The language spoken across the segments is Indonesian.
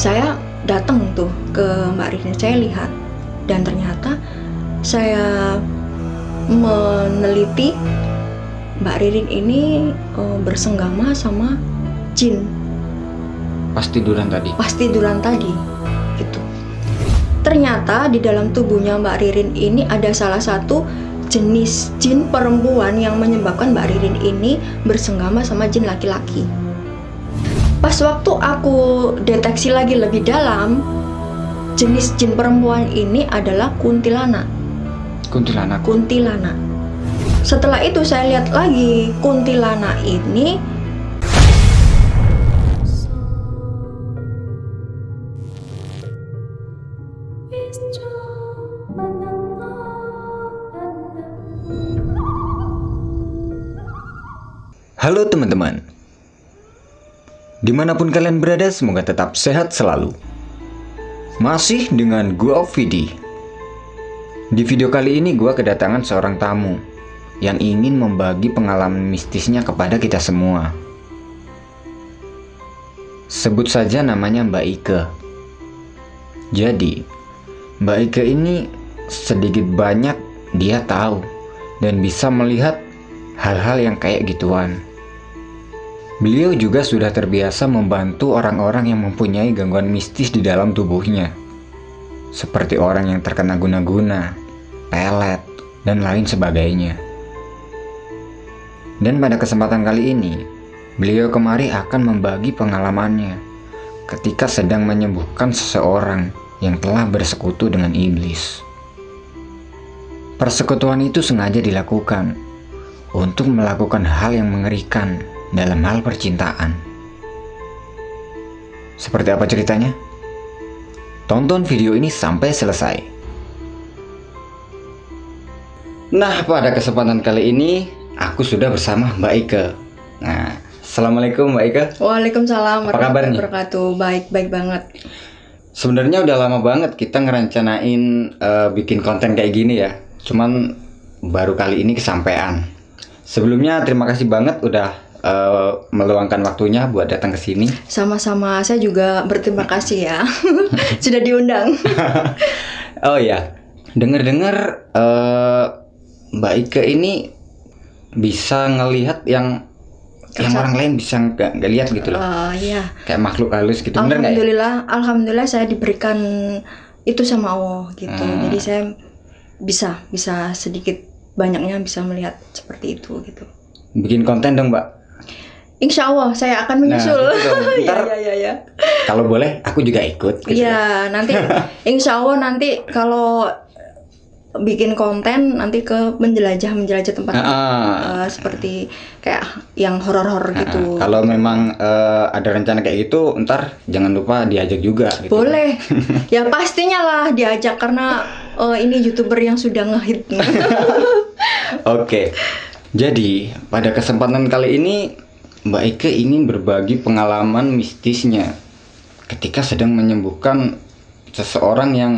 saya datang tuh ke Mbak Ririn saya lihat dan ternyata saya meneliti Mbak Ririn ini uh, bersenggama sama jin Pas tiduran tadi. pas tiduran tadi gitu. Ternyata di dalam tubuhnya Mbak Ririn ini ada salah satu jenis jin perempuan yang menyebabkan Mbak Ririn ini bersenggama sama jin laki-laki. Pas waktu aku deteksi lagi lebih dalam, jenis jin perempuan ini adalah kuntilanak. Kuntilanak. Kuntilanak. Setelah itu saya lihat lagi kuntilanak ini Halo teman-teman. Di mana pun kalian berada, semoga tetap sehat selalu. Masih dengan gua Vidi. Di video kali ini gua kedatangan seorang tamu yang ingin membagi pengalaman mistisnya kepada kita semua. Sebut saja namanya Mbak Ike. Jadi, Mbak Ike ini sedikit banyak dia tahu dan bisa melihat hal-hal yang kayak gituan. Beliau juga sudah terbiasa membantu orang-orang yang mempunyai gangguan mistis di dalam tubuhnya. Seperti orang yang terkena guna-guna, pelet, dan lain sebagainya. Dan pada kesempatan kali ini, beliau kemari akan membagi pengalamannya ketika sedang menyembuhkan seseorang yang telah bersekutu dengan iblis. Persekutuan itu sengaja dilakukan untuk melakukan hal yang mengerikan dalam hal percintaan. Seperti apa ceritanya? Tonton video ini sampai selesai. Nah, pada kesempatan kali ini aku sudah bersama Mbak Ike. Nah, Assalamualaikum Mbak Ike. Waalaikumsalam Apa kabar nih? Baik, baik banget. Sebenarnya udah lama banget kita ngerencanain eh, bikin konten kayak gini ya. Cuman baru kali ini kesampaian. Sebelumnya terima kasih banget udah eh, meluangkan waktunya buat datang ke sini. Sama-sama, saya juga berterima kasih ya. Sudah diundang. Oh ya, dengar-dengar eh, Mbak Ike ini bisa ngelihat yang yang Kasat. orang lain bisa nggak nggak lihat gitu loh. Oh iya. Kayak makhluk halus gitu. Ya? Alhamdulillah, alhamdulillah saya diberikan itu sama Allah gitu. Hmm. Jadi saya bisa bisa sedikit banyaknya bisa melihat seperti itu gitu. Bikin konten dong, Mbak. Insya Allah saya akan menyusul. gitu dong. Iya Ntar iya iya. ya. kalau boleh aku juga ikut. gitu. Iya nanti Insya Allah nanti kalau bikin konten nanti ke menjelajah menjelajah tempat ah. eh, seperti kayak yang horor-horor Nah, gitu. kalau memang eh, ada rencana kayak gitu, ntar jangan lupa diajak juga. Gitu. Boleh. ya pastinya lah diajak karena eh, ini youtuber yang sudah ngehit. Oke. Jadi pada kesempatan kali ini Mbak Ike ingin berbagi pengalaman mistisnya ketika sedang menyembuhkan seseorang yang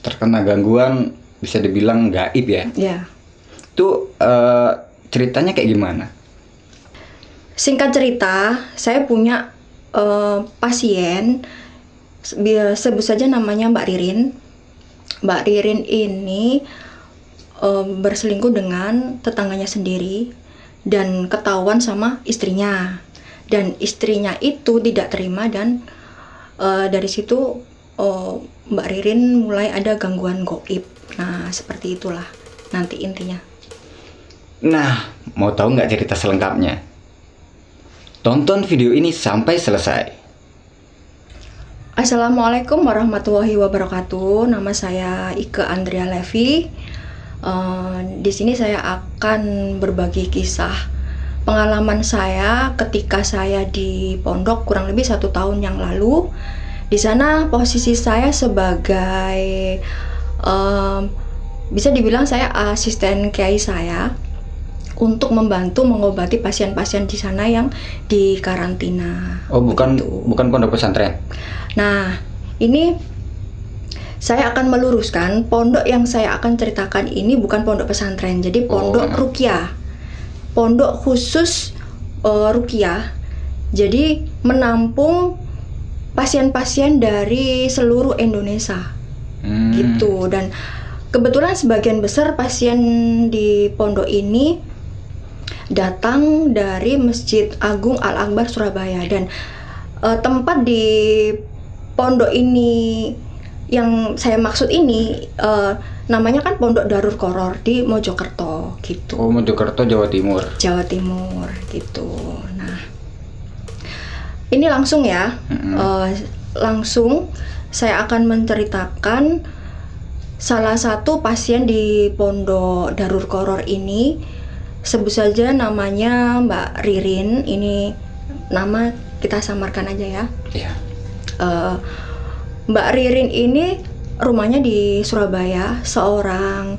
terkena gangguan bisa dibilang gaib ya. ya. Itu eh, ceritanya kayak gimana? Singkat cerita, saya punya eh, pasien sebut saja namanya Mbak Ririn. Mbak Ririn ini eh, berselingkuh dengan tetangganya sendiri dan ketahuan sama istrinya. Dan istrinya itu tidak terima dan eh, dari situ eh, Mbak Ririn mulai ada gangguan goib. Nah, seperti itulah nanti intinya. Nah, mau tahu nggak cerita selengkapnya? Tonton video ini sampai selesai. Assalamualaikum warahmatullahi wabarakatuh. Nama saya Ike Andrea Levi. Eh, di sini saya akan berbagi kisah pengalaman saya ketika saya di pondok kurang lebih satu tahun yang lalu. Di sana posisi saya sebagai em, bisa dibilang saya asisten kiai saya untuk membantu mengobati pasien-pasien di sana yang di karantina. Oh, bukan Begitu. bukan pondok pesantren. Nah, ini saya akan meluruskan pondok yang saya akan ceritakan ini bukan pondok pesantren, jadi pondok Oh. rukiah, pondok khusus eh, rukiah. Jadi menampung pasien-pasien dari seluruh Indonesia Hmm. gitu dan kebetulan sebagian besar pasien di pondok ini datang dari Masjid Agung Al Akbar Surabaya dan eh, tempat di pondok ini yang saya maksud ini eh, namanya kan Pondok Darul Koror di Mojokerto gitu. Oh, Mojokerto, Jawa Timur. Jawa Timur gitu. Nah, ini langsung ya, Mm-mm. Eh, langsung saya akan menceritakan salah satu pasien di Pondok Darul Koror ini. Sebut saja namanya Mbak Ririn. Ini nama kita samarkan aja ya. Iya. Eh, Mbak Ririn ini rumahnya di Surabaya, seorang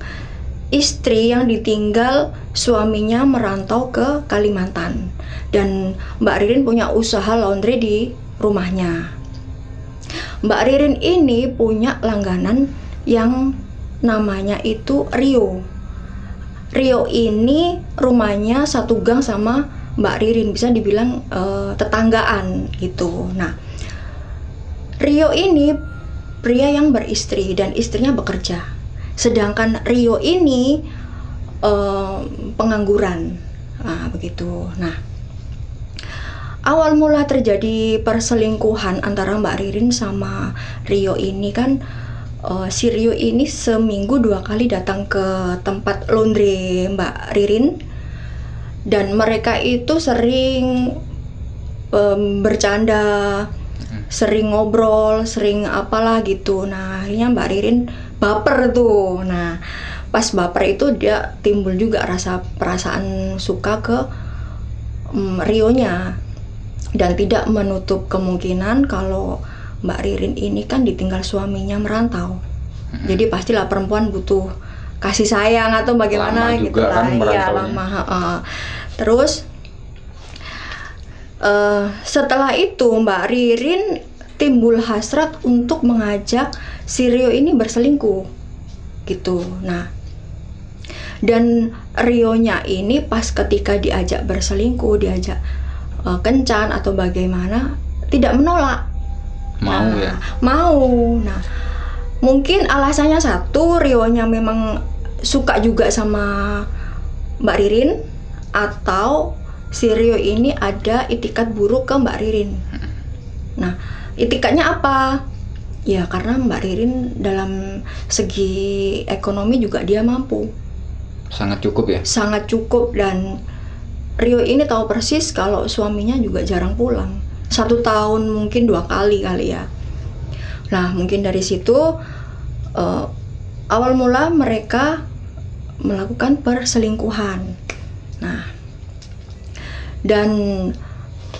istri yang ditinggal suaminya merantau ke Kalimantan. Dan Mbak Ririn punya usaha laundry di rumahnya. Mbak Ririn ini punya langganan yang namanya itu Rio. Rio ini rumahnya satu gang sama Mbak Ririn, bisa dibilang eh, tetanggaan gitu. Nah, Rio ini pria yang beristri dan istrinya bekerja. Sedangkan Rio ini eh, pengangguran. Nah, begitu. Nah, awal mula terjadi perselingkuhan antara Mbak Ririn sama Rio ini kan eh, si Rio ini seminggu dua kali datang ke tempat laundry Mbak Ririn dan mereka itu sering em, bercanda sering ngobrol, sering apalah gitu. Nah, akhirnya Mbak Ririn baper tuh. Nah, pas baper itu dia timbul juga rasa perasaan suka ke mm, Rionya dan tidak menutup kemungkinan kalau Mbak Ririn ini kan ditinggal suaminya merantau. Jadi pastilah perempuan butuh kasih sayang atau bagaimana Lama gitu juga lah. kan Iya, lama. heeh. Terus Eh, setelah itu Mbak Ririn timbul hasrat untuk mengajak si Rio ini berselingkuh gitu. Nah, dan Rionya ini pas ketika diajak berselingkuh, diajak eh, kencan atau bagaimana tidak menolak. Mau Nah, ya. Mau. Nah, mungkin alasannya satu, Rionya memang suka juga sama Mbak Ririn atau si Rio ini ada itikat buruk ke Mbak Ririn. Nah, itikatnya apa? Ya karena Mbak Ririn dalam segi ekonomi juga dia mampu, Sangat cukup ya. sangat cukup dan Rio ini tahu persis kalau suaminya juga jarang pulang. Satu tahun mungkin dua kali kali ya. Nah mungkin dari situ eh, awal mula mereka melakukan perselingkuhan. Nah dan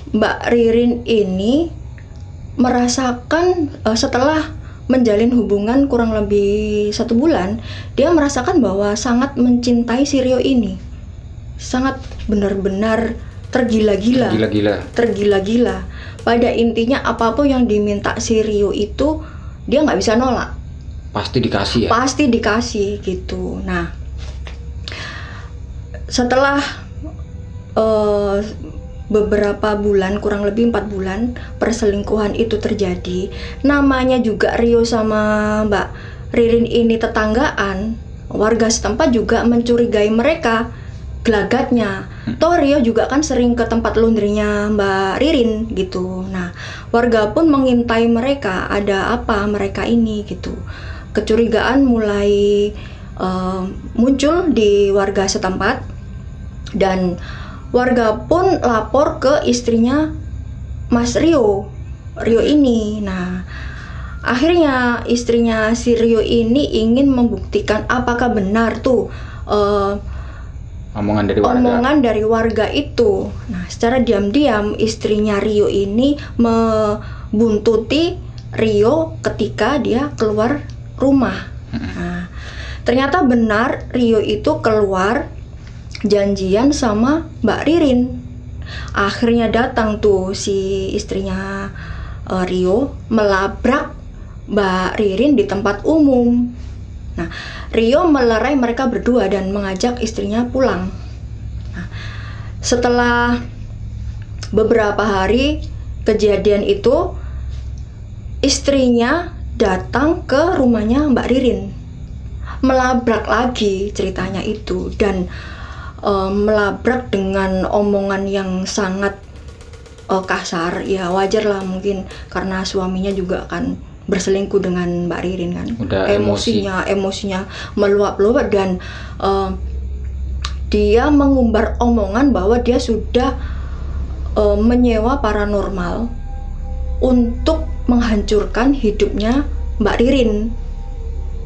Mbak Ririn ini merasakan eh, setelah menjalin hubungan kurang lebih satu bulan, dia merasakan bahwa sangat mencintai si Rio ini, sangat benar-benar tergila-gila, Gila-gila. tergila-gila. Pada intinya apa pun yang diminta si Rio itu dia nggak bisa nolak, Pasti dikasih ya. pasti dikasih gitu. Nah, setelah eh, beberapa bulan, kurang lebih empat bulan perselingkuhan itu terjadi, namanya juga Rio sama Mbak Ririn ini tetanggaan, warga setempat juga mencurigai mereka gelagatnya. Toh Rio juga kan sering ke tempat laundrynya Mbak Ririn gitu. Nah, warga pun mengintai mereka, ada apa mereka ini gitu. Kecurigaan mulai eh, muncul di warga setempat dan warga pun lapor ke istrinya Mas Rio Rio ini. Nah akhirnya istrinya si Rio ini ingin membuktikan apakah benar tuh eh, Omongan dari warga. omongan dari warga itu. Nah secara diam-diam istrinya Rio ini membuntuti Rio ketika dia keluar rumah. Nah, ternyata benar Rio itu keluar janjian sama Mbak Ririn. Akhirnya datang tuh si istrinya eh, Rio melabrak Mbak Ririn di tempat umum. Nah, Rio melerai mereka berdua dan mengajak istrinya pulang. Nah, setelah beberapa hari kejadian itu, istrinya datang ke rumahnya Mbak Ririn melabrak lagi ceritanya itu dan eh, melabrak dengan omongan yang sangat eh, kasar. Ya wajar lah mungkin karena suaminya juga kan berselingkuh dengan Mbak Ririn kan. Udah emosinya emosinya meluap-luap dan eh, dia mengumbar omongan bahwa dia sudah eh, menyewa paranormal untuk menghancurkan hidupnya Mbak Ririn.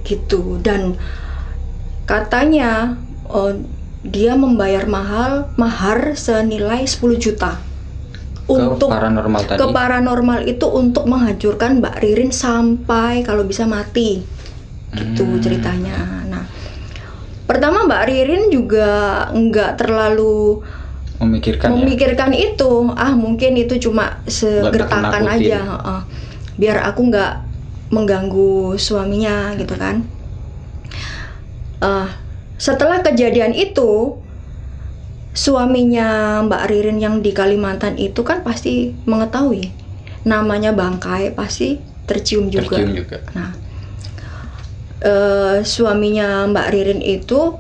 Gitu. Dan katanya eh, dia membayar mahal mahar senilai 10 juta ke untuk paranormal tadi ke paranormal itu untuk menghancurkan Mbak Ririn sampai kalau bisa mati gitu Hmm. ceritanya. Nah, pertama Mbak Ririn juga nggak terlalu memikirkan ya memikirkan itu. Ah, mungkin itu cuma segertakan aja, heeh. biar aku nggak mengganggu suaminya gitu kan. Eh, setelah kejadian itu, suaminya Mbak Ririn yang di Kalimantan itu kan pasti mengetahui namanya bangkai pasti tercium juga. tercium juga Nah, eh, suaminya Mbak Ririn itu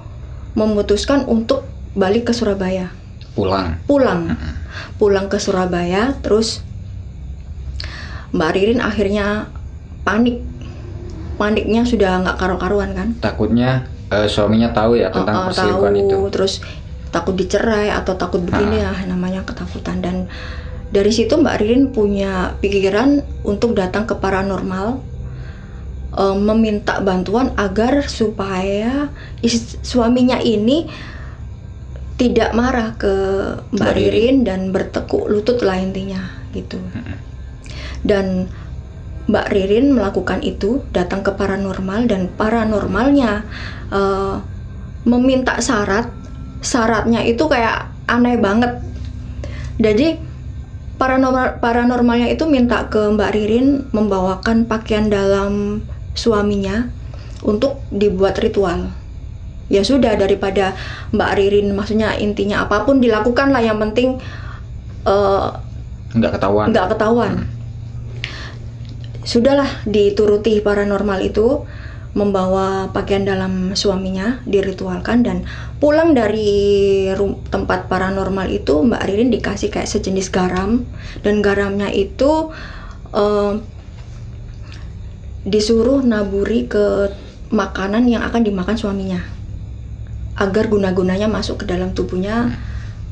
memutuskan untuk balik ke Surabaya, pulang pulang, pulang ke Surabaya. Terus Mbak Ririn akhirnya panik, paniknya sudah nggak karu-karuan kan? takutnya eh, suaminya tahu ya tentang Eh, eh, perselingkuhan tahu, itu. Terus takut dicerai atau takut begini ya namanya ketakutan. Dan dari situ Mbak Ririn punya pikiran untuk datang ke paranormal eh, meminta bantuan agar supaya is- suaminya ini tidak marah ke Mbak. Ririn. Dan bertekuk lutut lah intinya gitu. Dan Mbak Ririn melakukan itu datang ke paranormal dan paranormalnya eh, meminta syarat. Syaratnya itu kayak aneh banget. Jadi paranormal paranormalnya itu minta ke Mbak Ririn membawakan pakaian dalam suaminya untuk dibuat ritual. Ya sudah daripada Mbak Ririn maksudnya intinya apa pun dilakukan lah yang penting eh, nggak ketahuan. nggak ketahuan. Sudahlah dituruti paranormal itu membawa pakaian dalam suaminya diritualkan dan pulang dari tempat paranormal itu Mbak Ririn dikasih kayak sejenis garam dan garamnya itu eh, disuruh naburi ke makanan yang akan dimakan suaminya agar guna-gunanya masuk ke dalam tubuhnya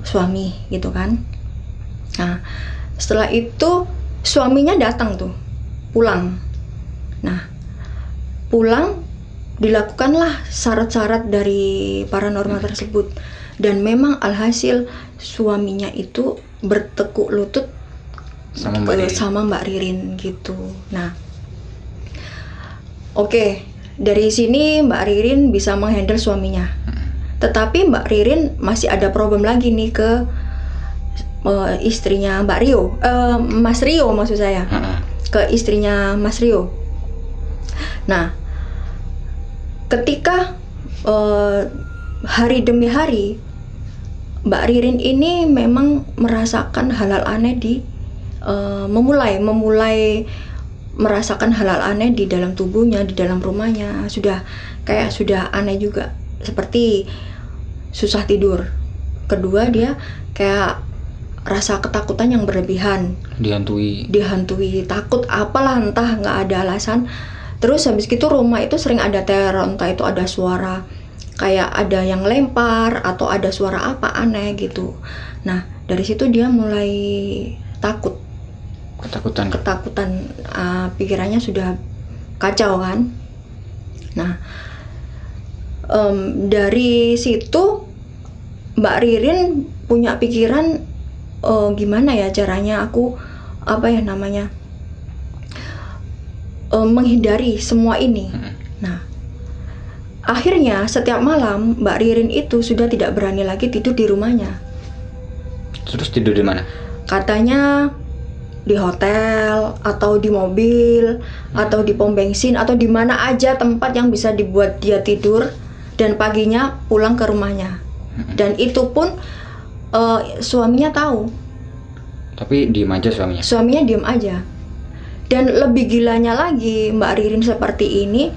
suami gitu kan. Nah, setelah itu suaminya datang tuh, pulang. Nah, pulang dilakukanlah syarat-syarat dari paranormal tersebut dan memang alhasil suaminya itu bertekuk lutut sama Mbak ke- Ririn. sama Mbak Ririn gitu. Nah, oke dari sini Mbak Ririn bisa menghandle suaminya. Tetapi Mbak Ririn masih ada problem lagi nih ke eh, istrinya Mbak Rio, Eh, Mas Rio maksud saya, Heeh. Ke istrinya Mas Rio. Nah, ketika eh, hari demi hari Mbak Ririn ini memang merasakan hal-hal aneh di eh, memulai memulai merasakan hal-hal aneh di dalam tubuhnya, di dalam rumahnya. Sudah kayak sudah aneh juga. Seperti susah tidur. Kedua dia kayak rasa ketakutan yang berlebihan. Dihantui. Dihantui. Takut apalah entah nggak ada alasan. Terus habis gitu rumah itu sering ada teror entah itu ada suara kayak ada yang lempar atau ada suara apa aneh gitu. Nah dari situ dia mulai takut. Ketakutan. Ketakutan uh, pikirannya sudah kacau kan? Nah em, dari situ Mbak Ririn punya pikiran eh, gimana ya caranya aku apa ya namanya eh, menghindari semua ini. Mm. nah akhirnya setiap malam Mbak Ririn itu sudah tidak berani lagi tidur di rumahnya. Terus tidur di mana? Katanya di hotel atau di mobil atau di pom bensin atau di mana aja tempat yang bisa dibuat dia tidur dan paginya pulang ke rumahnya. Dan itu pun eh, suaminya tahu. Tapi diem aja suaminya? Suaminya diem aja. Dan lebih gilanya lagi Mbak Ririn seperti ini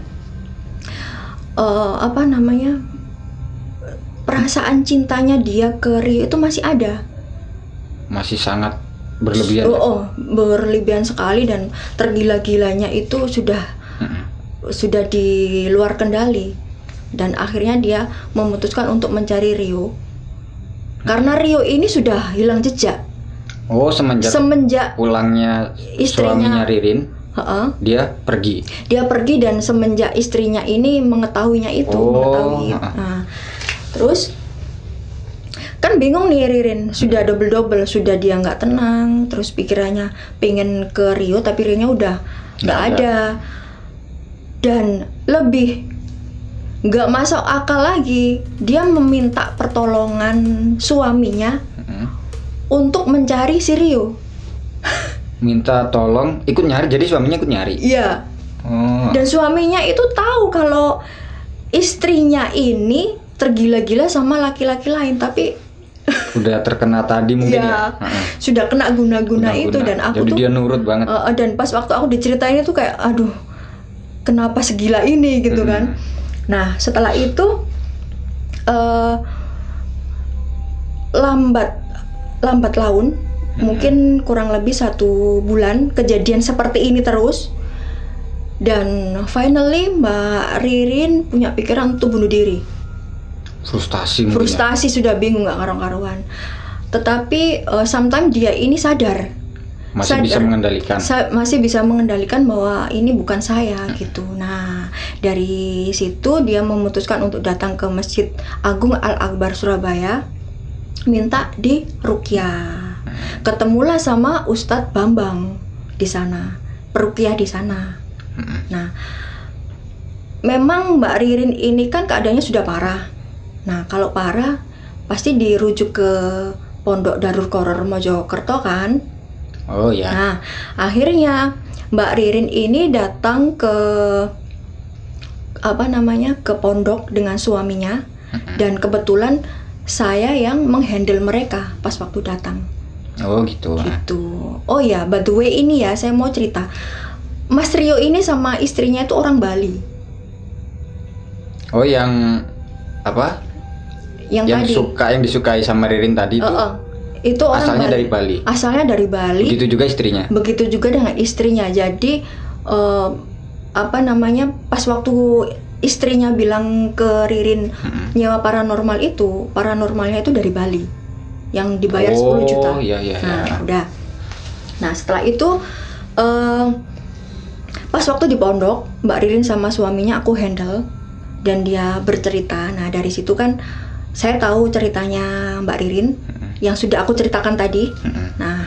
eh, apa namanya perasaan cintanya dia ke Rio itu masih ada. Masih sangat berlebihan. oh, oh, berlebihan sekali dan tergila-gilanya itu sudah Mm-mm. sudah di luar kendali. Dan akhirnya dia memutuskan untuk mencari Rio karena Rio ini sudah hilang jejak Oh, semenjak semenjak pulangnya Istrinya. suaminya Ririn, heeh, dia pergi. dia pergi dan semenjak istrinya ini mengetahuinya itu Oh, mengetahui heeh. nah terus kan bingung nih Ririn sudah double double sudah dia nggak tenang terus pikirannya pengen ke Rio tapi Rio nya udah nggak Nggak ada dan lebih nggak masuk akal lagi dia meminta pertolongan suaminya Mm-mm. untuk mencari si Rio Minta tolong ikut nyari, jadi suaminya ikut nyari. iya Oh, Dan suaminya itu tahu kalau istrinya ini tergila-gila sama laki-laki lain, tapi udah terkena tadi mungkin ya ya. Heeh. sudah kena guna-guna itu Guna-guna. dan aku jadi tuh dia nurut banget. eh, dan pas waktu aku diceritain itu kayak aduh kenapa segila ini gitu Mm-mm. kan. Nah setelah itu eh lambat lambat laun mungkin kurang lebih satu bulan kejadian seperti ini terus. Dan finally Mbak Ririn punya pikiran untuk bunuh diri. Frustasi ya. frustasi sudah bingung nggak karuan-karuan tetapi eh, sometimes dia ini sadar Masih bisa mengendalikan. Sa- masih bisa mengendalikan bahwa ini bukan saya gitu. Nah, dari situ dia memutuskan untuk datang ke Masjid Agung Al Akbar Surabaya minta di rukyah. Ketemulah sama Ustadz Bambang di sana, perukyah di sana. Mm-mm. Nah, memang Mbak Ririn ini kan keadaannya sudah parah. Nah, kalau parah pasti dirujuk ke Pondok Darul Koror Mojokerto kan? Oh ya. Nah, akhirnya Mbak Ririn ini datang ke apa namanya ke pondok dengan suaminya dan kebetulan saya yang menghandle mereka pas waktu datang Oh gitu. gitu. Oh ya, by the way ini ya saya mau cerita. Mas Rio ini sama istrinya itu orang Bali. Oh yang apa? Yang, yang tadi. suka yang disukai sama Ririn tadi itu Eh, eh, itu orang asalnya Bali. dari Bali. Asalnya dari Bali. Begitu juga istrinya. Begitu juga dengan istrinya. Jadi eh, apa namanya pas waktu istrinya bilang ke Ririn Mm-mm. nyewa paranormal itu, paranormalnya itu dari Bali yang dibayar oh, 10 juta. iya iya. Nah, iya. udah. Nah, setelah itu eh, pas waktu di pondok, Mbak Ririn sama suaminya aku handle dan dia bercerita. Nah, dari situ kan saya tahu ceritanya Mbak Ririn yang sudah aku ceritakan tadi. Mm-mm. Nah,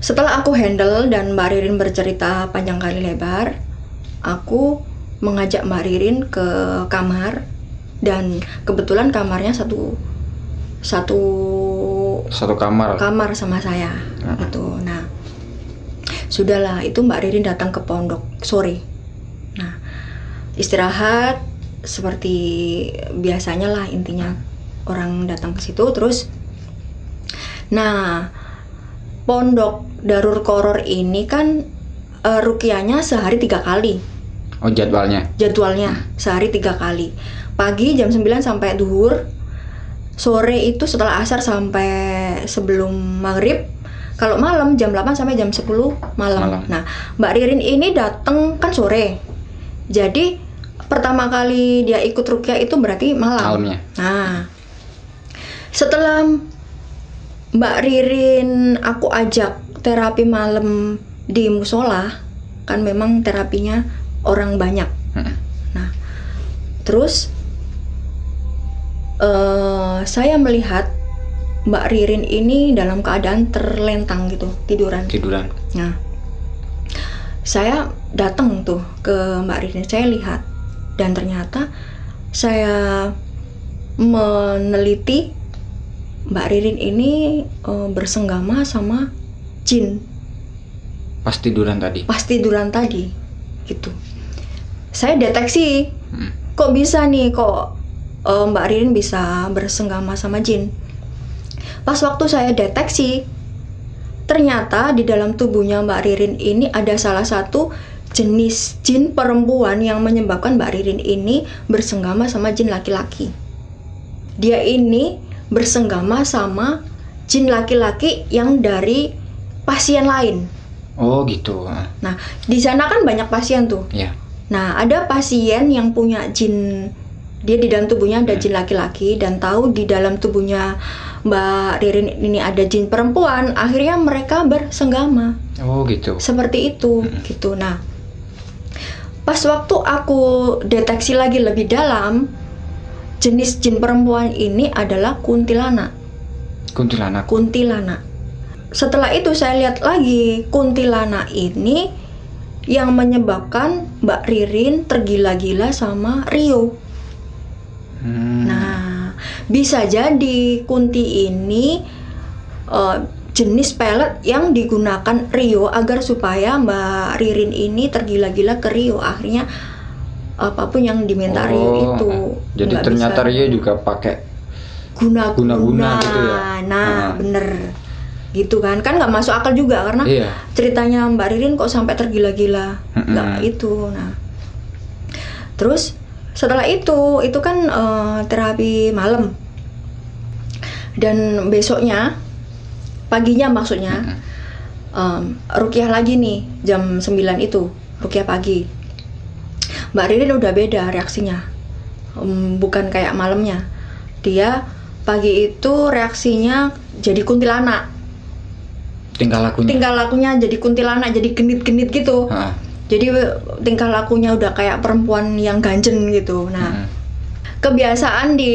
setelah aku handle dan Mbak Ririn bercerita panjang kali lebar, aku mengajak Mbak Ririn ke kamar dan kebetulan kamarnya satu satu Satu kamar. kamar sama saya Hmm. gitu. Nah, sudahlah itu Mbak Ririn datang ke pondok sore. Nah, istirahat seperti biasanya lah intinya orang datang ke situ terus. Nah, pondok Darur Koror ini kan eh, rukiahnya sehari tiga kali Oh jadwalnya. jadwalnya sehari tiga kali pagi jam 9 sampai duhur sore itu setelah asar sampai sebelum maghrib kalau malam jam 8 sampai jam 10 malam, Malam. nah Mbak Ririn ini datang kan sore jadi pertama kali dia ikut rukyah itu berarti malam Malamnya. Nah, setelah Mbak Ririn aku ajak terapi malam di musola, kan memang terapinya orang banyak. Mm-mm. Nah, terus eh saya melihat Mbak Ririn ini dalam keadaan terlentang gitu, tiduran. Tiduran. Nah, saya datang tuh ke Mbak Ririn, saya lihat dan ternyata saya meneliti Mbak Ririn ini eh, bersenggama sama jin Pas tiduran tadi. pas tiduran tadi, gitu. Saya deteksi, Mm. kok bisa nih, kok eh, Mbak Ririn bisa bersenggama sama jin. Pas waktu saya deteksi, ternyata di dalam tubuhnya Mbak Ririn ini ada salah satu jenis jin perempuan yang menyebabkan Mbak Ririn ini bersenggama sama jin laki-laki. Dia ini bersenggama sama jin laki-laki yang dari pasien lain. Oh gitu. Ah, Nah, di sana kan banyak pasien tuh. Ya. Nah, ada pasien yang punya jin dia di dalam tubuhnya ada Hmm. jin laki-laki dan tahu di dalam tubuhnya Mbak Ririn ini ada jin perempuan, akhirnya mereka bersenggama. Oh gitu. Seperti itu gitu. Nah, pas waktu aku deteksi lagi lebih dalam, jenis jin perempuan ini adalah kuntilanak. Kuntilanak. Kuntilanak. Setelah itu saya lihat lagi kuntilanak ini yang menyebabkan Mbak Ririn tergila-gila sama Rio. Hmm. Nah, bisa jadi kunti ini eh, jenis pelet yang digunakan Rio agar supaya Mbak Ririn ini tergila-gila ke Rio. Akhirnya apa pun yang diminta Rio Oh, itu. Jadi nggak ternyata bisa Rio juga pakai guna-guna. guna-guna gitu ya? Nah, Ah. bener. Gitu kan? Kan nggak masuk akal juga karena Iya. ceritanya Mbak Ririn kok sampai tergila-gila nggak itu nah terus setelah itu itu kan eh, terapi malam dan besoknya paginya maksudnya Mm-mm. em, rukiah lagi nih jam 9 itu rukiah pagi Mbak Ririn udah beda reaksinya. Em, bukan kayak malamnya. Dia pagi itu reaksinya jadi kuntilanak. Tingkah lakunya. tingkah lakunya jadi kuntilanak jadi genit-genit gitu. Ah, jadi tingkah lakunya udah kayak perempuan yang ganjen gitu. Nah mm-mm. kebiasaan di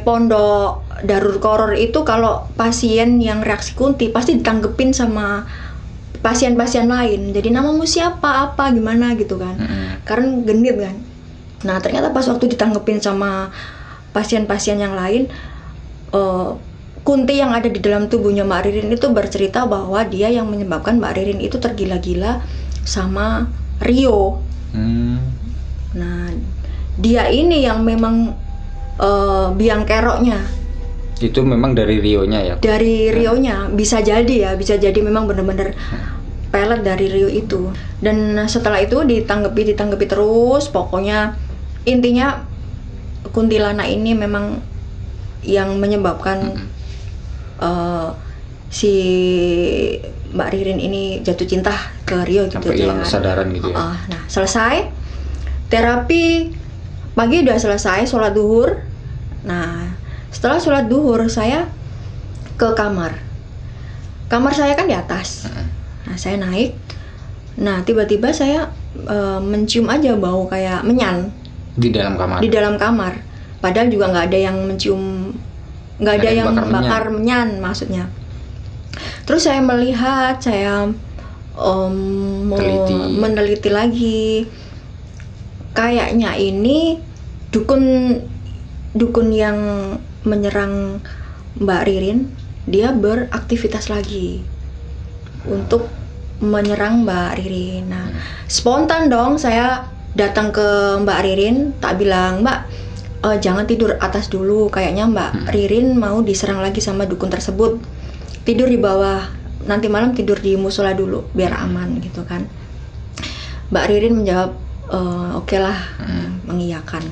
pondok darur koror itu kalau pasien yang reaksi kunti pasti ditanggepin sama pasien-pasien lain. Jadi namamu siapa? Apa? Gimana? gitu kan. Mm-mm. karena genit kan. Nah ternyata pas waktu ditanggepin sama pasien-pasien yang lain eh, kunti yang ada di dalam tubuhnya Mbak Ririn itu bercerita bahwa dia yang menyebabkan Mbak Ririn itu tergila-gila sama Rio. Hmm. nah dia ini yang memang eh, biang keroknya Itu memang dari Rio-nya ya. dari Rio-nya bisa jadi ya bisa jadi memang bener-bener pelet dari Rio itu dan setelah itu ditanggapi ditanggapi terus pokoknya intinya kuntilanak ini memang yang menyebabkan eh, si Mbak Ririn ini jatuh cinta ke Rio gitu Sampai hilang kan. kesadaran gitu ya. Ah, nah selesai terapi pagi udah selesai sholat duhur nah setelah sholat duhur saya ke kamar. Kamar saya kan di atas. Nah saya naik. Nah tiba-tiba saya eh, mencium aja bau kayak menyan. Di dalam kamar. di dalam kamar. Padahal juga nggak ada yang mencium nggak ada yang bakar, menyan. maksudnya. Terus saya melihat saya em, mau Teliti. meneliti lagi. Kayaknya ini dukun dukun yang menyerang Mbak Ririn dia beraktivitas lagi untuk menyerang Mbak Ririn. Nah, spontan dong saya datang ke Mbak Ririn, tak bilang Mbak eh, jangan tidur atas dulu, kayaknya Mbak Hmm. Ririn mau diserang lagi sama dukun tersebut. Tidur di bawah, nanti malam tidur di musola dulu biar aman gitu kan. Mbak Ririn menjawab "Eh, oke lah, Hmm. mengiyakan.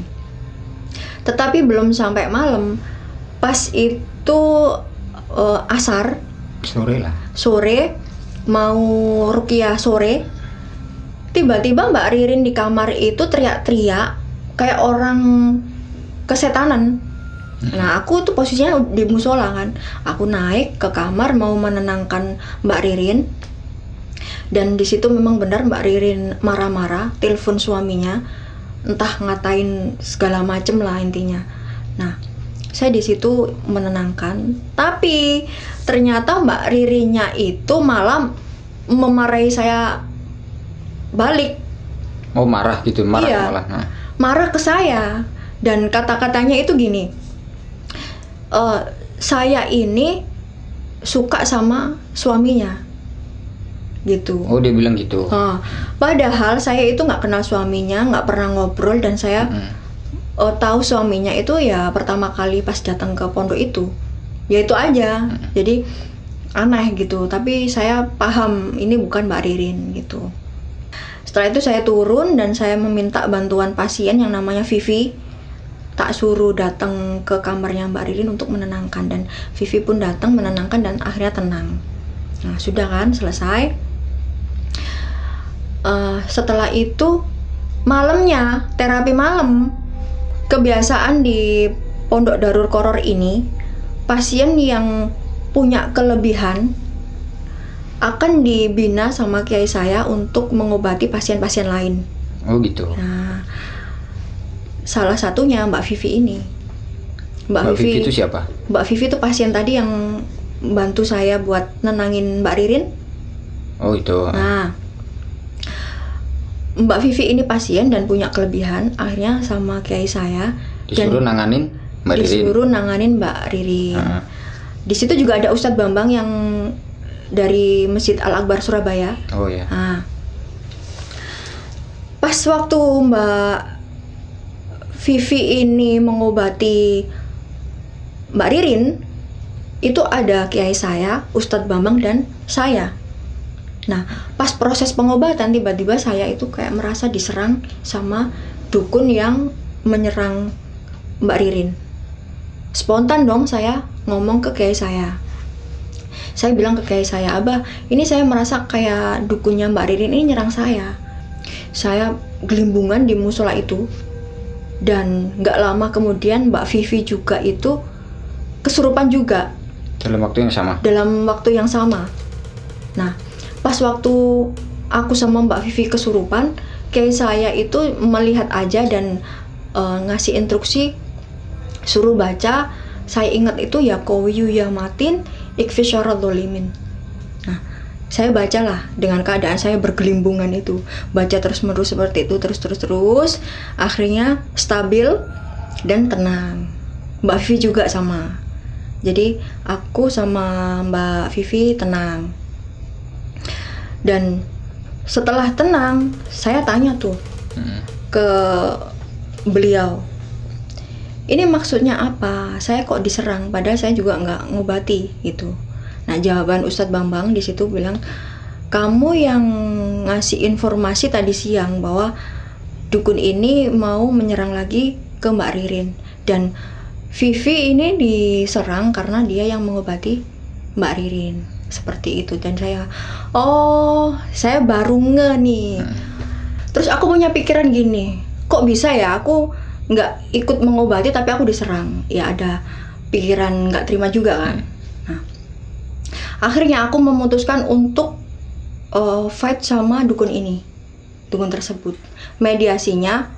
Tetapi belum sampai malam, pas itu eh, asar. Sore lah. sore mau rukiah sore tiba-tiba Mbak Ririn di kamar itu teriak-teriak kayak orang kesetanan. Nah aku tuh posisinya di musola kan. Aku naik ke kamar mau menenangkan Mbak Ririn. Dan di situ memang benar Mbak Ririn marah-marah telepon suaminya entah ngatain segala macem lah intinya. Nah saya di situ menenangkan tapi ternyata Mbak Ririnnya itu malah memarahi saya balik Oh marah gitu, marah Iya. malah. Nah. marah ke saya dan kata-katanya itu gini "Eh, saya ini suka sama suaminya gitu Oh dia bilang gitu. Ah, padahal saya itu nggak kenal suaminya nggak pernah ngobrol dan saya Mm. Eh, tahu suaminya itu ya pertama kali pas datang ke pondok itu. Ya itu aja. Jadi aneh gitu. Tapi saya paham ini bukan Mbak Ririn gitu. Setelah itu saya turun dan saya meminta bantuan pasien yang namanya Vivi. Tak suruh datang ke kamarnya Mbak Ririn untuk menenangkan. Dan Vivi pun datang menenangkan dan akhirnya tenang. Nah sudah kan? Selesai. Uh, setelah itu malamnya terapi malam kebiasaan di pondok darur koror ini pasien yang punya kelebihan akan dibina sama kiai saya untuk mengobati pasien-pasien lain. Oh gitu. Nah, salah satunya Mbak Vivi ini. Mbak, Mbak Vivi, Vivi itu siapa? Mbak Vivi itu pasien tadi yang bantu saya buat nenangin Mbak Ririn. Oh itu. Nah, Mbak Vivi ini pasien dan punya kelebihan, akhirnya sama kiai saya disuruh dan nanganin Mbak Ririn. Disuruh nanganin Mbak Ririn. Uh di situ juga ada Ustadz Bambang yang dari Masjid Al Akbar Surabaya. Oh ya. Nah, pas waktu Mbak Vivi ini mengobati Mbak Ririn, itu ada kiai saya, Ustadz Bambang dan saya. Nah, pas proses pengobatan tiba-tiba saya itu kayak merasa diserang sama dukun yang menyerang Mbak Ririn. Spontan dong saya ngomong ke kiai saya. Saya bilang ke kiai saya abah ini saya merasa kayak dukunnya mbak Ririn ini nyerang saya. Saya gelimbungan di musola itu dan nggak lama kemudian mbak Vivi juga itu kesurupan juga. Dalam waktu yang sama? Dalam waktu yang sama. Nah pas waktu aku sama mbak Vivi kesurupan kiai saya itu melihat aja dan uh, ngasih instruksi suruh baca. Saya ingat itu ya kawiyu ya matin ikfisyara dolimin nah saya bacalah dengan keadaan saya bergelimbungan itu. Baca terus menerus seperti itu terus terus terus. Akhirnya stabil dan tenang. Mbak Vivi juga sama. Jadi aku sama Mbak Vivi tenang dan setelah tenang saya tanya tuh hmm. ke beliau ini maksudnya apa? Saya kok diserang, padahal saya juga nggak ngobati gitu. Nah jawaban Ustadz Bambang di situ bilang, kamu yang ngasih informasi tadi siang bahwa dukun ini mau menyerang lagi ke Mbak Ririn dan Vivi ini diserang karena dia yang mengobati Mbak Ririn seperti itu. Dan saya oh saya baru nge nih. Hmm. terus aku punya pikiran gini kok bisa ya aku nggak ikut mengobati tapi aku diserang? Ya ada pikiran nggak terima juga kan. Nah akhirnya aku memutuskan untuk uh, fight sama dukun ini dukun tersebut. Mediasinya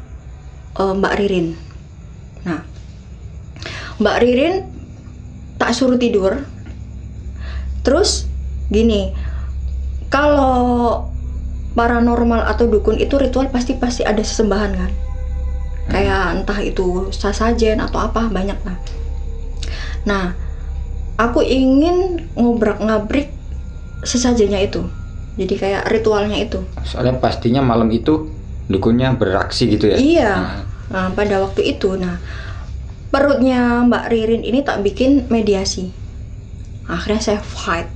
uh, Mbak Ririn. Nah Mbak Ririn tak suruh tidur terus gini kalau paranormal atau dukun itu ritual pasti pasti ada sesembahan kan? Kayak entah itu sasajen atau apa banyak lah nah aku ingin ngobrak ngabrik sesajennya itu. Jadi kayak ritualnya itu. Soalnya pastinya malam itu dukunnya beraksi gitu ya? Iya. Nah. Nah, pada waktu itu nah perutnya Mbak Ririn ini tak bikin mediasi akhirnya saya fight.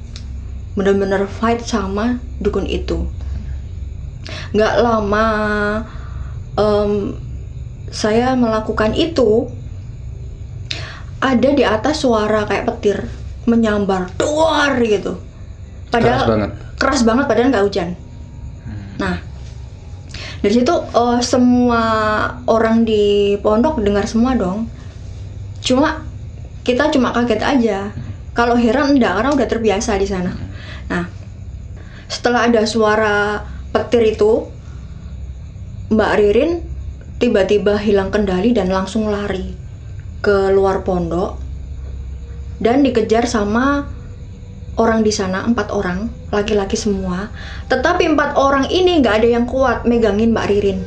Bener-bener fight sama dukun itu. Nggak lama um, saya melakukan itu ada di atas suara kayak petir menyambar duar gitu. Padahal keras banget. keras banget padahal nggak hujan. Hmm. nah dari situ uh, semua orang di pondok dengar semua dong. Cuma kita cuma kaget aja kalau heran enggak karena udah terbiasa di sana. Nah setelah ada suara petir itu Mbak Ririn tiba-tiba hilang kendali dan langsung lari ke luar pondok dan dikejar sama orang di sana empat orang laki-laki semua. Tetapi empat orang ini nggak ada yang kuat megangin Mbak Ririn.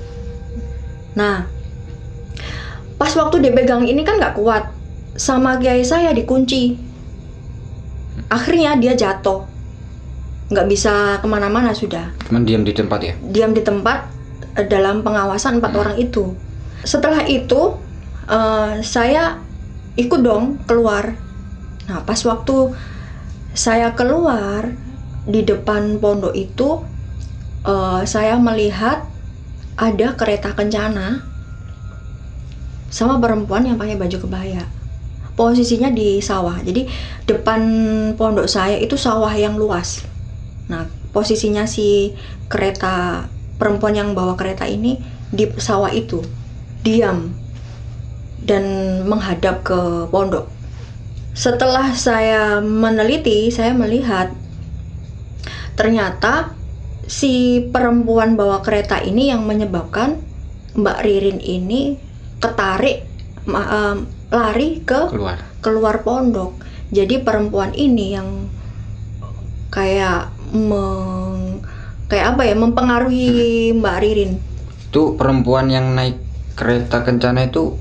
Nah pas waktu dia pegang ini kan nggak kuat. Sama kiai saya dikunci akhirnya dia jatuh nggak bisa ke mana-mana sudah cuman diam di tempat ya diam di tempat dalam pengawasan empat hmm. orang itu. Setelah itu uh, saya ikut dong keluar. Nah pas waktu saya keluar di depan pondok itu eh, saya melihat ada kereta kencana sama perempuan yang pakai baju kebaya posisinya di sawah. Jadi depan pondok saya itu sawah yang luas. Nah posisinya si kereta perempuan yang bawa kereta ini di sawah itu diam dan menghadap ke pondok. Setelah saya meneliti saya melihat ternyata si perempuan bawa kereta ini yang menyebabkan Mbak Ririn ini ketarik lari ke Keluar. keluar pondok. Jadi perempuan ini yang kayak meng, kayak apa ya mempengaruhi Mbak Ririn. Itu perempuan yang naik kereta kencana itu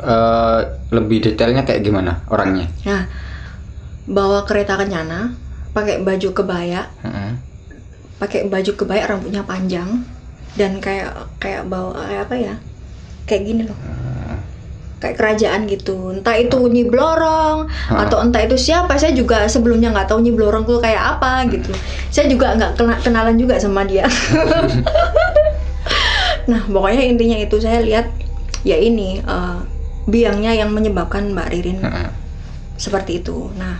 eh, lebih detailnya kayak gimana orangnya? Nah, bawa kereta kencana, pakai baju kebaya, Heeh. pakai baju kebaya rambutnya panjang dan kayak kayak bawa kayak apa ya? Kayak gini loh. Kayak kerajaan gitu. Entah itu Nyi Blorong Hah. atau entah itu siapa. Saya juga sebelumnya nggak tahu Nyi Blorong tuh kayak apa gitu. Saya juga nggak kena- kenalan juga sama dia. nah, pokoknya intinya itu saya lihat ya ini eh, biangnya yang menyebabkan Mbak Ririn Heeh. seperti itu. Nah,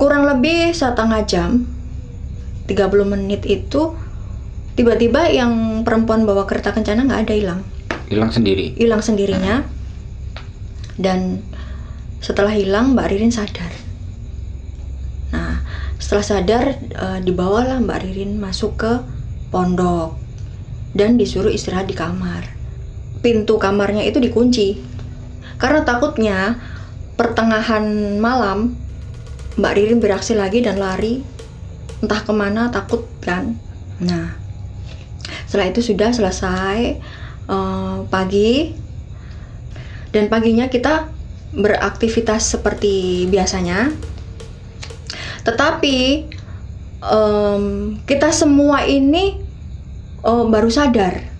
kurang lebih setengah jam, 30 menit itu tiba-tiba yang perempuan bawa kereta kencana nggak ada hilang, Hilang sendiri. hilang sendirinya. Dan setelah hilang Mbak Ririn sadar. Nah, setelah sadar eh, dibawalah Mbak Ririn masuk ke pondok dan disuruh istirahat di kamar. Pintu kamarnya itu dikunci karena takutnya pertengahan malam Mbak Ririn beraksi lagi dan lari entah ke mana takut kan. Nah, setelah itu sudah selesai eh, pagi dan paginya kita beraktivitas seperti biasanya. Tetapi em, kita semua ini eh, baru sadar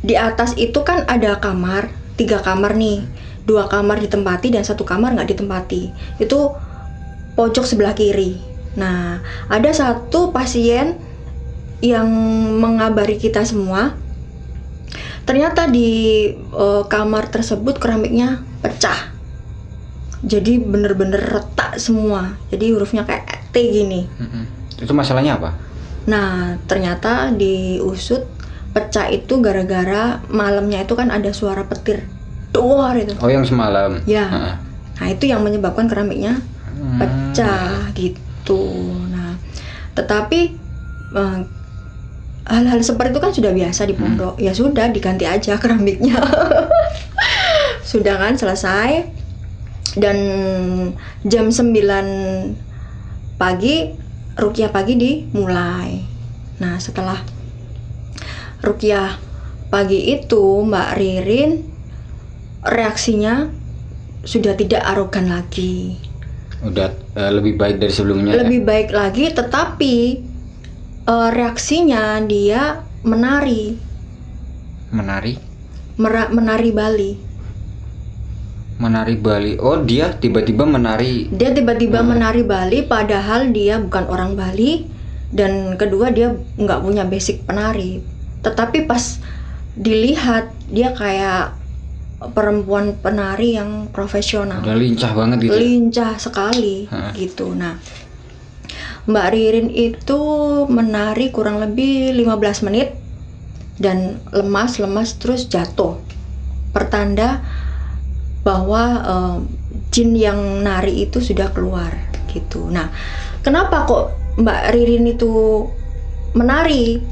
di atas itu kan ada kamar, tiga kamar nih, dua kamar ditempati dan satu kamar nggak ditempati. Itu pojok sebelah kiri. Nah, ada satu pasien yang mengabari kita semua. Ternyata di eh, kamar tersebut keramiknya pecah. Jadi bener-bener retak semua. Jadi hurufnya kayak T gini. Itu masalahnya apa? Nah, ternyata diusut pecah itu gara-gara malamnya itu kan ada suara petir. Duar itu. Oh, yang semalam. Ya. Heeh. Nah, itu yang menyebabkan keramiknya Hmm. pecah gitu. Nah, tetapi eh, hal-hal seperti itu kan sudah biasa di pondok. Ya sudah diganti aja keramiknya. sudah kan selesai. Dan jam 9 pagi rukyah pagi dimulai. Nah, setelah rukyah pagi itu Mbak Ririn reaksinya sudah tidak arogan lagi. Udah eh, lebih baik dari sebelumnya. ya? lebih baik lagi tetapi eh, reaksinya dia menari Menari. mera- menari Bali Menari Bali. Oh, dia tiba-tiba menari. dia tiba-tiba Hmm. menari Bali padahal dia bukan orang Bali dan kedua dia nggak punya basic penari tetapi pas dilihat dia kayak perempuan penari yang profesional Udah lincah banget gitu. ya? lincah sekali Hah. gitu. Nah, Mbak Ririn itu menari kurang lebih 15 menit dan lemas-lemas terus jatuh. Pertanda bahwa eh, jin yang nari itu sudah keluar gitu. Nah, kenapa kok Mbak Ririn itu menari?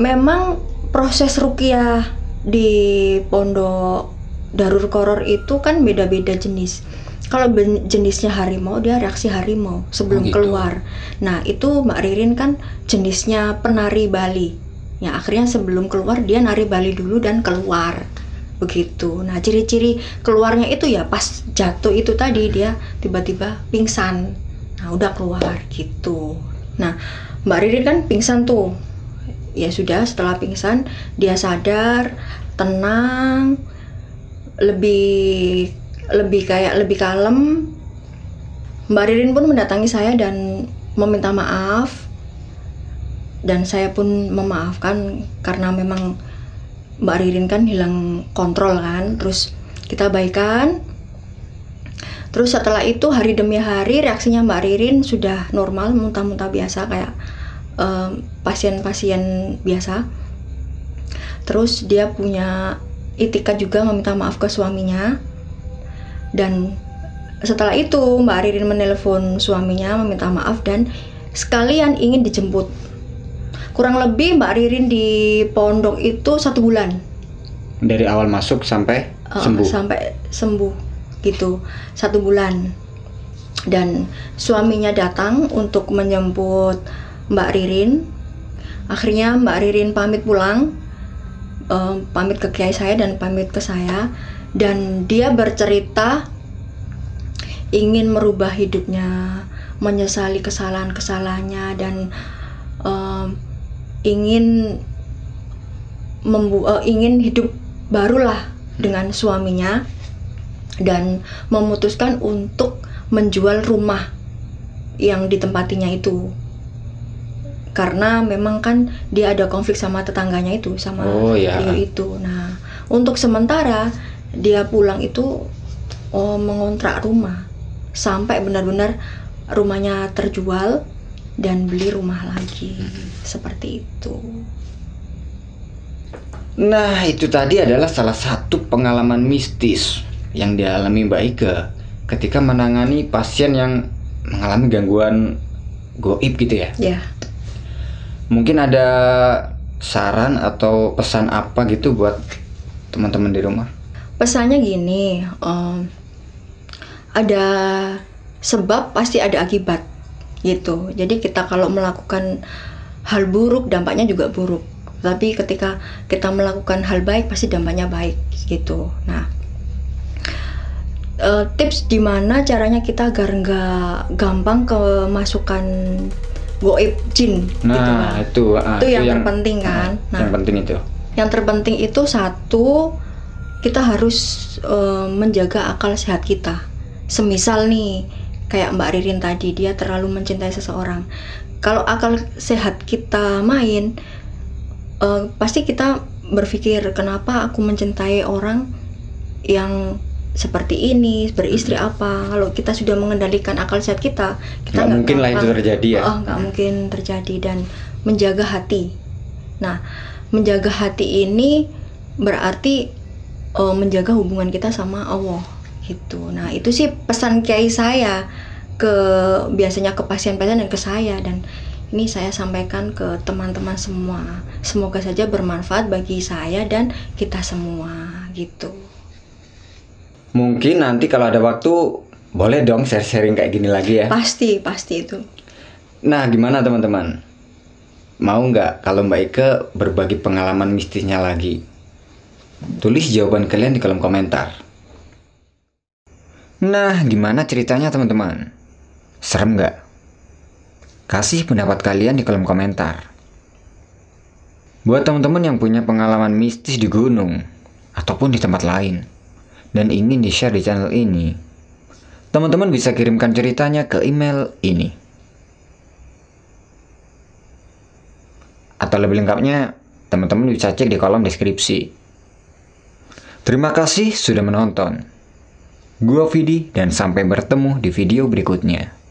Memang proses rukiah di pondok Darur Koror itu kan beda-beda jenis. Kalau jenisnya harimau, dia reaksi harimau sebelum Oh, gitu. keluar. Nah, itu Mbak Ririn kan jenisnya penari Bali. Ya, akhirnya sebelum keluar dia nari Bali dulu dan keluar. Begitu. Nah, ciri-ciri keluarnya itu ya pas jatuh itu tadi dia tiba-tiba pingsan. Nah, udah keluar gitu. Nah, Mbak Ririn kan pingsan tuh. Ya sudah, setelah pingsan dia sadar, tenang, lebih lebih kayak lebih kalem. Mbak Ririn pun mendatangi saya dan meminta maaf. Dan saya pun memaafkan karena memang Mbak Ririn kan hilang kontrol kan. Terus kita baikan. Terus setelah itu hari demi hari reaksinya Mbak Ririn sudah normal muntah-muntah biasa kayak em, pasien-pasien biasa. Terus dia punya itikat juga meminta maaf ke suaminya. Dan setelah itu Mbak Ririn menelpon suaminya meminta maaf dan sekalian ingin dijemput. Kurang lebih Mbak Ririn di pondok itu satu bulan. Dari awal masuk sampai Uh, sembuh. sampai sembuh gitu. Satu bulan. Dan suaminya datang untuk menjemput Mbak Ririn. Akhirnya Mbak Ririn pamit pulang eh, pamit ke kiai saya dan pamit ke saya. Dan dia bercerita ingin merubah hidupnya menyesali kesalahan-kesalahannya dan em, ingin membu eh, ingin hidup barulah dengan suaminya dan memutuskan untuk menjual rumah yang ditempatinya itu karena memang kan dia ada konflik sama tetangganya itu sama Oh, ya. Rio itu. Nah untuk sementara dia pulang itu oh, mengontrak rumah. Sampai benar-benar rumahnya terjual dan beli rumah lagi. Seperti itu. Nah, itu tadi adalah salah satu pengalaman mistis yang dialami Mbak Ike ketika menangani pasien yang mengalami gangguan goib gitu ya. ya Mungkin ada saran atau pesan apa gitu buat teman-teman di rumah? pesannya gini em, ada sebab pasti ada akibat gitu. Jadi kita kalau melakukan hal buruk dampaknya juga buruk. Tapi ketika kita melakukan hal baik pasti dampaknya baik gitu. Nah eh, tips di mana caranya kita agar nggak gampang kemasukan goib jin gitu Nah, lah. itu ah, Itu yang terpenting kan. ah, Nah. Yang penting itu. Yang terpenting itu satu kita harus eh, menjaga akal sehat kita. Semisal nih kayak Mbak Ririn tadi dia terlalu mencintai seseorang. Kalau akal sehat kita main eh, pasti kita berpikir kenapa aku mencintai orang yang seperti ini beristri apa kalau kita sudah mengendalikan akal sehat kita kita Nggak mungkin lah itu terjadi ya. Oh, nggak mungkin terjadi dan menjaga hati. Nah, menjaga hati ini berarti eh, menjaga hubungan kita sama Allah gitu. Nah, itu sih pesan kiai saya ke biasanya ke pasien-pasien dan ke saya dan ini saya sampaikan ke teman-teman semua. Semoga saja bermanfaat bagi saya dan kita semua gitu. Mungkin nanti kalau ada waktu boleh dong share-sharing kayak gini lagi ya. Pasti, pasti itu. Nah, gimana teman-teman? Mau nggak kalau Mbak Ike berbagi pengalaman mistisnya lagi? Tulis jawaban kalian di kolom komentar. Nah, gimana ceritanya teman-teman? Serem nggak? Kasih pendapat kalian di kolom komentar. Buat teman-teman yang punya pengalaman mistis di gunung ataupun di tempat lain dan ingin di-share di channel ini, teman-teman bisa kirimkan ceritanya ke email ini. Atau lebih lengkapnya, teman-teman bisa cek di kolom deskripsi. Terima kasih sudah menonton. Gua Vidi dan sampai bertemu di video berikutnya.